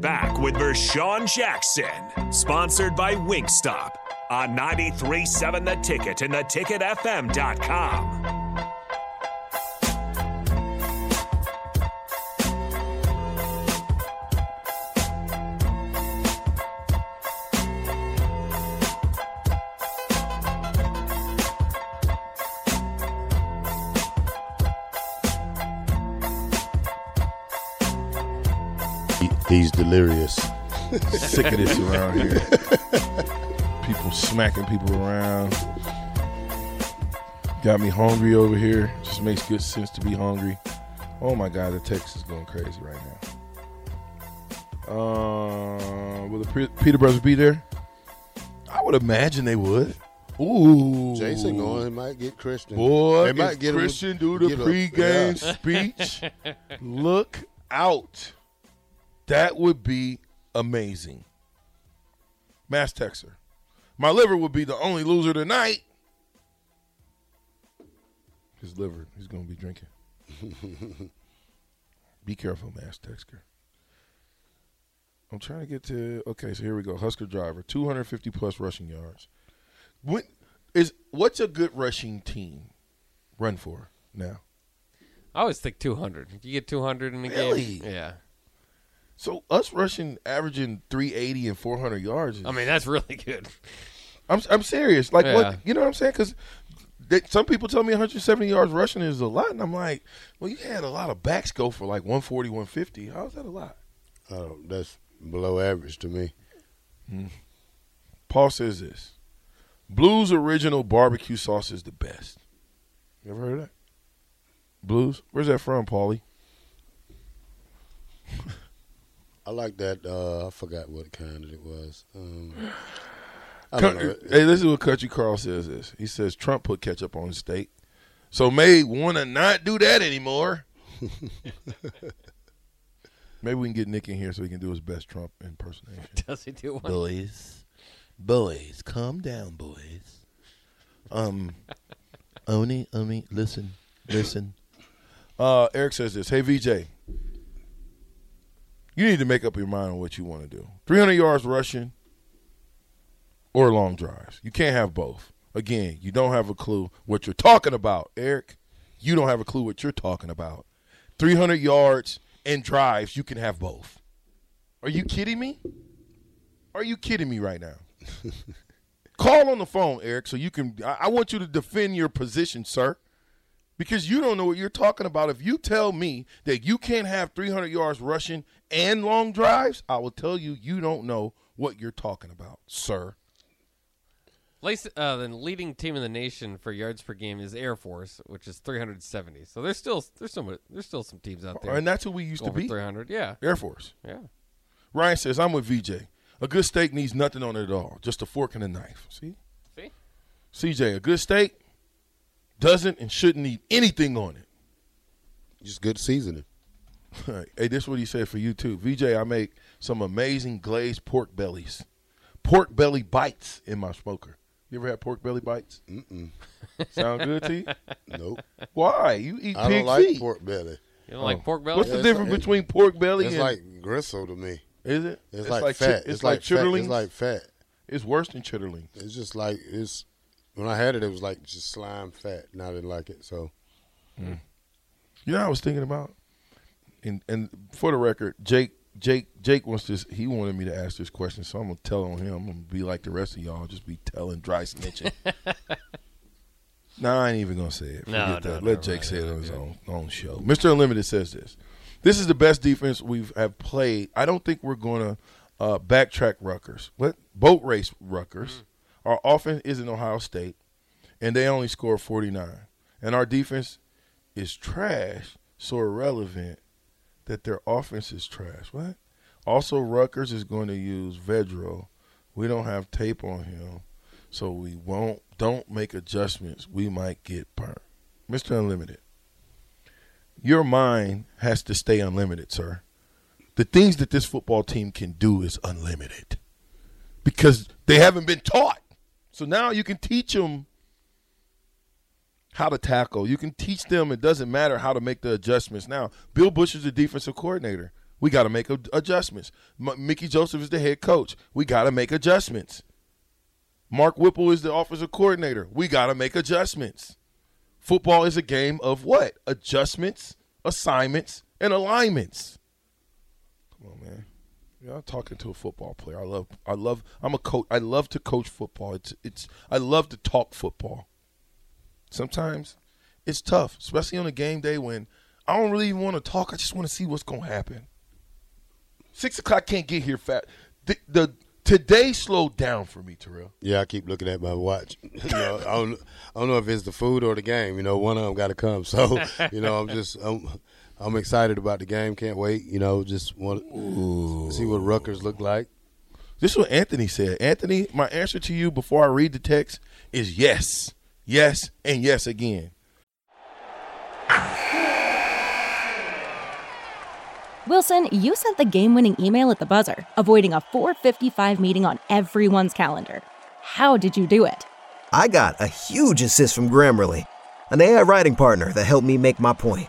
Back with Vershawn Jackson, sponsored by Wingstop on 93.7 The Ticket and theticketfm.com. He's delirious. Sick of this around here. People smacking people around. Got me hungry over here. Just makes good sense to be hungry. Oh my God, the text is going crazy right now. Uh, will the Peter Brothers be there? I would imagine they would. Ooh, Jason going, might get Christian. Boy, They might if get him- Christian do the get a- pregame yeah. speech. Look out. That would be amazing. Mass Texer. My liver would be the only loser tonight. His liver, he's going to be drinking. be careful, Mass Texer. I'm trying to get to okay, so here we go. Husker driver, 250 plus rushing yards. What is what's a good rushing team run for now? I always think 200. If you get 200 in a Really? game, yeah. So us rushing averaging 380 and 400 yards. Is, I mean, that's really good. I'm I'm serious. Like Yeah. what you know what I'm saying? Because some people tell me 170 yards rushing is a lot, and I'm like, well, you had a lot of backs go for like 140, 150. How's that a lot? Oh, that's below average to me. Hmm. Paul says this: Blues original barbecue sauce is the best. You ever heard of that? Blues? Where's that from, Paulie? I like that. Uh, I forgot what kind it was. Um, I don't know. Hey, this is what Country Carl says. This he says Trump put ketchup on his steak, so may want to not do that anymore. Maybe we can get Nick in here so he can do his best Trump impersonation. Does he do one? Boys, boys, calm down, boys. Um, Oni, Oni, listen, listen. Uh, Eric says this. Hey, VJ, you need to make up your mind on what you want to do. 300 yards rushing or long drives. You can't have both. Again, you don't have a clue what you're talking about, Eric. You don't have a clue what you're talking about. 300 yards and drives, you can have both. Are you kidding me? Are you kidding me right now? Call on the phone, Eric, so you can. I, I want you to defend your position, sir, because you don't know what you're talking about. If you tell me that you can't have 300 yards rushing and long drives, I will tell you you don't know what you're talking about, sir. Uh, the leading team in the nation for yards per game is Air Force, which is 370. So there's still there's some there's still some teams out there. And that's who we used to be. 300. Yeah, Air Force. yeah. Ryan says, I'm with VJ. A good steak needs nothing on it at all, just a fork and a knife. See? See, CJ, a good steak doesn't and shouldn't need anything on it. Just good seasoning. hey, this is what he said for you too. VJ, I make some amazing glazed pork bellies. Pork belly bites in my smoker. You ever had pork belly bites? Mm-mm. Sound good to you? Nope. Why? You eat I pig don't like feet. pork belly. you don't like oh. pork belly? What's Yeah, the difference like- between pork belly It's and like gristle to me. is it? It's, like, chi- fat. it's, like, fat. chitterlings. It's like fat. It's worse than chitterlings. It's just like it's. When I had it, it was like just slime fat, and I didn't like it. So You know, I was thinking about, and and for the record, Jake, Jake, Jake wants this. He wanted me to ask this question, so I'm gonna tell on him. I'm gonna be like the rest of y'all, just be telling dry snitching. nah, I ain't even gonna say it. No, Forget no, that. no, Let Jake right, say it on his yeah. own own show. Mr. Unlimited says this. This is the best defense we've have played. I don't think we're gonna uh, backtrack Rutgers. What boat race Rutgers? Our offense is in Ohio State, and they only score 49. And our defense is trash, so irrelevant that their offense is trash. What? Also, Rutgers is going to use Vedral. We don't have tape on him, so we won't. Don't make adjustments. We might get burnt. Mr. Unlimited, your mind has to stay unlimited, sir. The things that this football team can do is unlimited because they haven't been taught. So now you can teach them how to tackle. You can teach them. It doesn't matter how to make the adjustments. Now, Bill Busch is the defensive coordinator. We got to make adjustments. M- Mickey Joseph is the head coach. We got to make adjustments. Mark Whipple is the offensive coordinator. We got to make adjustments. Football is a game of what? Adjustments, assignments, and alignments. Come on, man. Yeah, I'm talking to a football player. I love I love I'm a coach. I love to coach football. It's it's I love to talk football. Sometimes it's tough, especially on a game day when I don't really even want to talk. I just want to see what's going to happen. Six o'clock can't get here fast. The, the today slowed down for me, Terrell. Yeah, I keep looking at my watch. you know, I don't, I don't know if it's the food or the game. You know, one of them got to come. So, you know, I'm just, I'm, I'm excited about the game. Can't wait. You know, just want to see what Rutgers look like. This is what Anthony said. Anthony, my answer to you before I read the text is yes, yes, and yes again. Wilson, you sent the game-winning email at the buzzer, avoiding a 4:55 meeting on everyone's calendar. How did you do it? I got a huge assist from Grammarly, an AI writing partner that helped me make my point.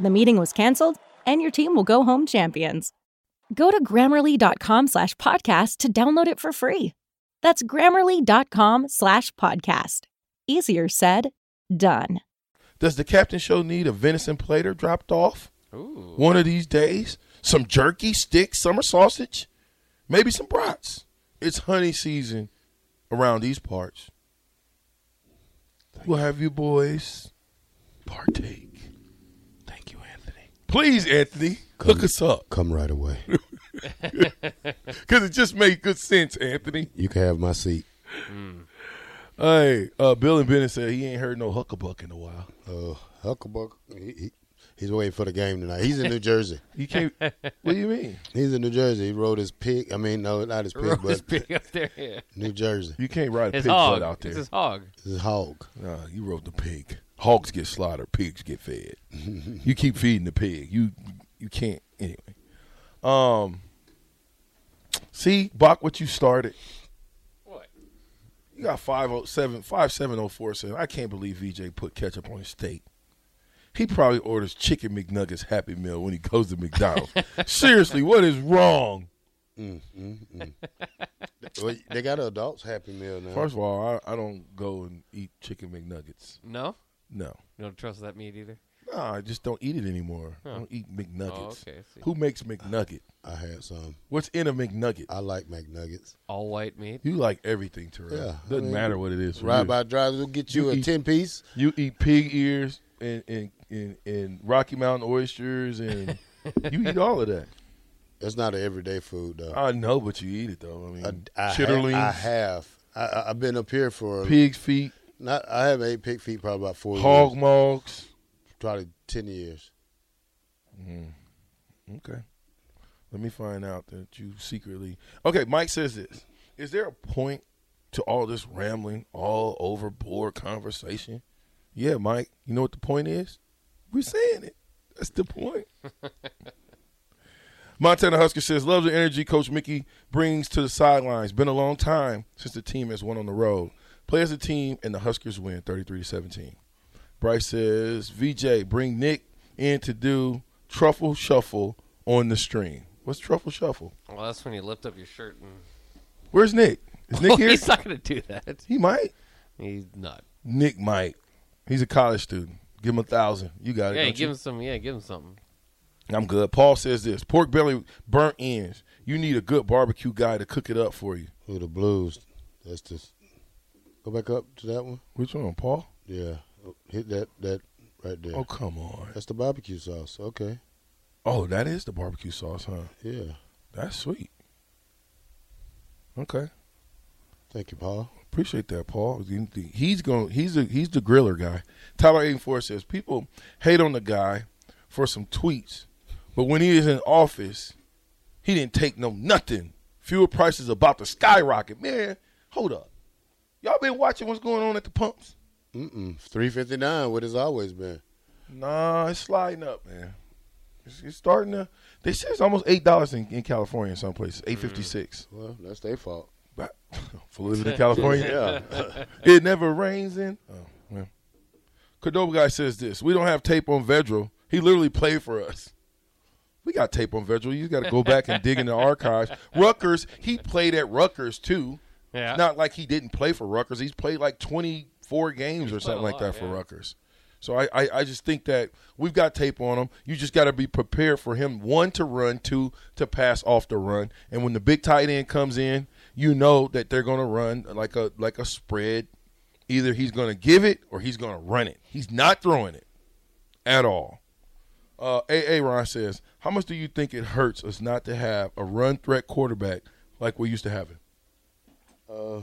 The meeting was canceled, and your team will go home champions. Go to grammarly.com slash podcast to download it for free. That's grammarly.com slash podcast. Easier said, done. Does the captain show need a venison platter dropped off? Ooh. One of these days? Some jerky, sticks, summer sausage? Maybe some brats. It's honey season around these parts. We'll have you boys partake. Thank you, Anthony. Please, Anthony, hook us up. Come right away. Because it just made good sense, Anthony. You can have my seat. Hey, uh, Bill and Bennett said he ain't heard no huckabuck in a while. Uh, Hucklebuck, he, he, he's waiting for the game tonight. He's in New Jersey. You can't. what do you mean? He's in New Jersey. He rode his pig. I mean, no, not his pig, Rode but his pig up there. Yeah. New Jersey. You can't ride a His pig hog. foot out there. It's his hog. It's His hog. Nah, you rode the pig. Hogs get slaughtered. Pigs get fed. you keep feeding the pig. You you can't anyway. Um. See, Bach, what you started. What? You got 507 57047. I can't believe VJ put ketchup on his steak. He probably orders chicken McNuggets Happy Meal when he goes to McDonald's. Seriously, what is wrong? Well, they got an adults Happy Meal now. First of all, I, I don't go and eat chicken McNuggets. No? No. You don't trust that meat either? No, I just don't eat it anymore. I don't eat McNuggets. Oh, okay, I see. Who makes McNugget? I had some. What's in a McNugget? I like McNuggets. All white meat? You like everything, Terrell. Yeah, I Doesn't mean, matter what it is. for Ride you. by drivers will get you, You a eat- ten piece. You eat pig ears and and, and, and Rocky Mountain oysters and you eat all of that. That's not an everyday food though. I know, but you eat it though. I mean, I, I, chitterlings, ha- I have. I, I, I've been up here for pig's feet, Not. I have ate pig feet probably about four hog years. mugs. Probably ten years. Mm. Okay. Let me find out that you secretly. Okay, Mike says this. Is there a point to all this rambling, all overboard conversation? Yeah, Mike. You know what the point is? We're saying it. That's the point. Montana Husker says, loves the energy Coach Mickey brings to the sidelines. Been a long time since the team has won on the road. Play as a team, and the Huskers win 33 to 17. Bryce says, VJ, bring Nick in to do truffle shuffle on the stream. What's truffle shuffle? Well, that's when you lift up your shirt and. Where's Nick? Is Nick Oh, here? he's not going to do that. He might. He's not. Nick might. He's a college student. Give him a thousand. You got it. Yeah, give you? him some. Yeah, give him something. I'm good. Paul says this: pork belly burnt ends. You need a good barbecue guy to cook it up for you. Who the Blues? That's just go back up to that one. Which one, Paul? Yeah, oh, hit that that right there. Oh, come on. That's the barbecue sauce. Okay. Oh, that is the barbecue sauce, huh? Yeah. That's sweet. Okay. Thank you, Paul. Appreciate that, Paul. He's going. He's a he's the griller guy. Tyler eighty four says people hate on the guy for some tweets, but when he is in office, he didn't take no nothing. Fuel prices about to skyrocket. Man, hold up. Y'all been watching what's going on at the pumps? Mm-mm. Three fifty nine. What it's always been. Nah, it's sliding up, man. It's, it's starting to. They say it's almost eight dollars in, in California in some places. Eight fifty six. Mm. Well, that's their fault. For living in California, yeah. it never rains in. Oh, well. Cordoba guy says this: We don't have tape on Vedral. He literally played for us. We got tape on Vedral. You got to go back and dig in the archives. Rutgers, he played at Rutgers too. Yeah. It's not like he didn't play for Rutgers. He's played like 24 games or something like lot, that for yeah. Rutgers. So I, I, I just think that we've got tape on him. You just got to be prepared for him, one, to run, two, to pass off the run. And when the big tight end comes in, you know that they're going to run like a like a spread. Either he's going to give it or he's going to run it. He's not throwing it at all. Uh, AA Ron says, "How much do you think it hurts us not to have a run threat quarterback like we used to have it?" Uh,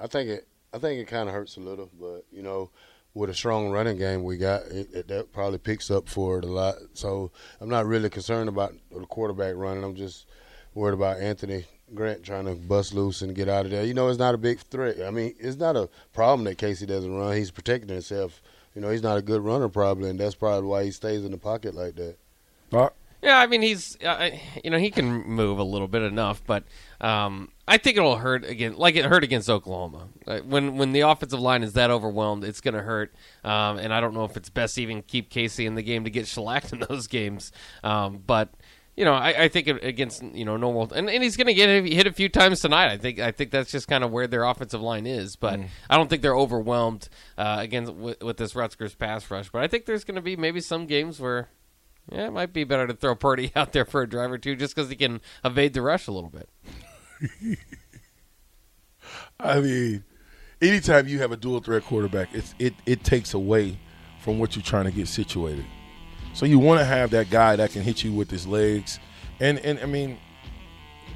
I think it. I think it kind of hurts a little, but you know, with a strong running game we got, it, it, that probably picks up for it a lot. So I'm not really concerned about the quarterback running. I'm just worried about Anthony Grant trying to bust loose and get out of there. You know, it's not a big threat. I mean, it's not a problem that Casey doesn't run. He's protecting himself. You know, he's not a good runner probably, and that's probably why he stays in the pocket like that. Doc? Yeah, I mean he's, uh, you know, he can move a little bit enough, but um, I think it'll hurt again, like it hurt against Oklahoma. Uh, when when the offensive line is that overwhelmed, it's going to hurt. Um, and I don't know if it's best to even keep Casey in the game to get shellacked in those games. Um, but you know, I, I think against you know normal, and, and he's going to get hit a few times tonight. I think I think that's just kind of where their offensive line is. But I don't think they're overwhelmed uh, against with, with this Rutgers pass rush. But I think there's going to be maybe some games where. Yeah, it might be better to throw Purdy out there for a drive or two just because he can evade the rush a little bit. I mean, anytime you have a dual threat quarterback, it's it it takes away from what you're trying to get situated. So you want to have that guy that can hit you with his legs, and and I mean,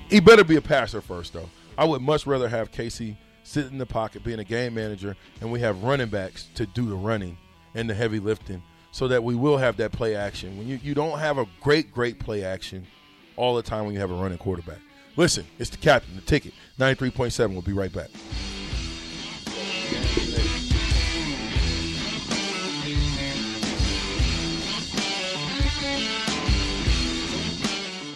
he better be a passer first though. I would much rather have Casey sit in the pocket, being a game manager, and we have running backs to do the running and the heavy lifting, so that we will have that play action. When you you don't have a great great play action all the time when you have a running quarterback. Listen, it's the captain, the ticket, ninety three point seven. We'll be right back.